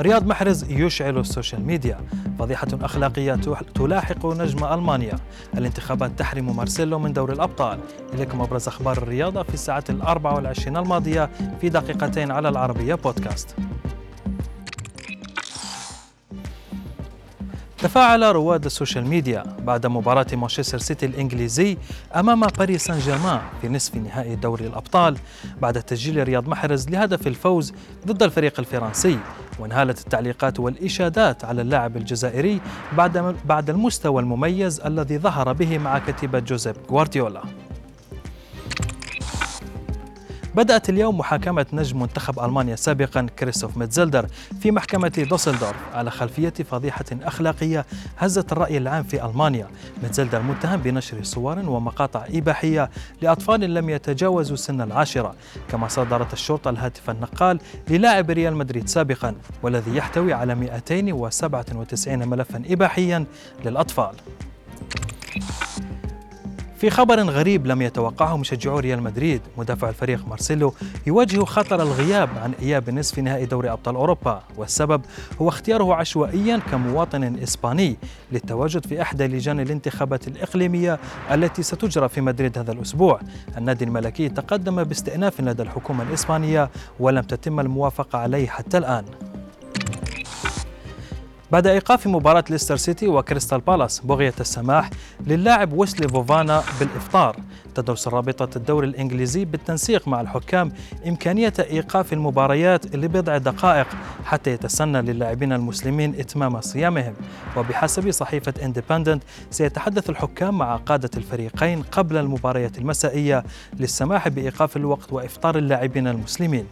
رياض محرز يشعل ال social media. فضيحة أخلاقية تلاحق نجم ألمانيا. الانتخابات تحرم مارسيلو من دور الأبطال. إليكم أبرز أخبار الرياضة في الساعات الأربع والعشرين الماضية في دقيقتين على العربية بودكاست. تفاعل رواد ال social media بعد مباراة مانشستر سيتي الإنجليزي أمام باريس سان جيرمان في نصف نهائي دوري الأبطال بعد تسجيل رياض محرز لهدف الفوز ضد الفريق الفرنسي. وانهالت التعليقات والإشادات على اللاعب الجزائري بعد بعد المستوى المميز الذي ظهر به مع كتيبة جوزيف غوارديولا. بدأت اليوم محاكمة نجم منتخب ألمانيا سابقا كريستوف ميتزلدر في محكمة دوسلدورف على خلفية فضيحة أخلاقية هزت الرأي العام في ألمانيا. ميتزلدر متهم بنشر صور ومقاطع إباحية لأطفال لم يتجاوزوا سن العاشرة كما صدرت الشرطة الهاتف النقال للاعب ريال مدريد سابقا والذي يحتوي على 297 ملفا إباحيا للأطفال. في خبر غريب لم يتوقعه مشجعو ريال مدريد مدافع الفريق مارسيلو يواجه خطر الغياب عن إياب نصف نهائي دوري أبطال أوروبا والسبب هو اختياره عشوائيا كمواطن إسباني للتواجد في إحدى لجان الانتخابات الإقليمية التي ستجرى في مدريد هذا الأسبوع. النادي الملكي تقدم باستئناف لدى الحكومة الإسبانية ولم تتم الموافقة عليه حتى الآن. بعد إيقاف مباراة ليستر سيتي وكريستال بالاس بغية السماح للاعب ويسلي فوفانا بالإفطار. تدرس رابطة الدوري الإنجليزي بالتنسيق مع الحكام إمكانية إيقاف المباريات لبضع دقائق حتى يتسنى للاعبين المسلمين إتمام صيامهم. وبحسب صحيفة اندبندنت سيتحدث الحكام مع قادة الفريقين قبل المباريات المسائية للسماح بإيقاف الوقت وإفطار اللاعبين المسلمين.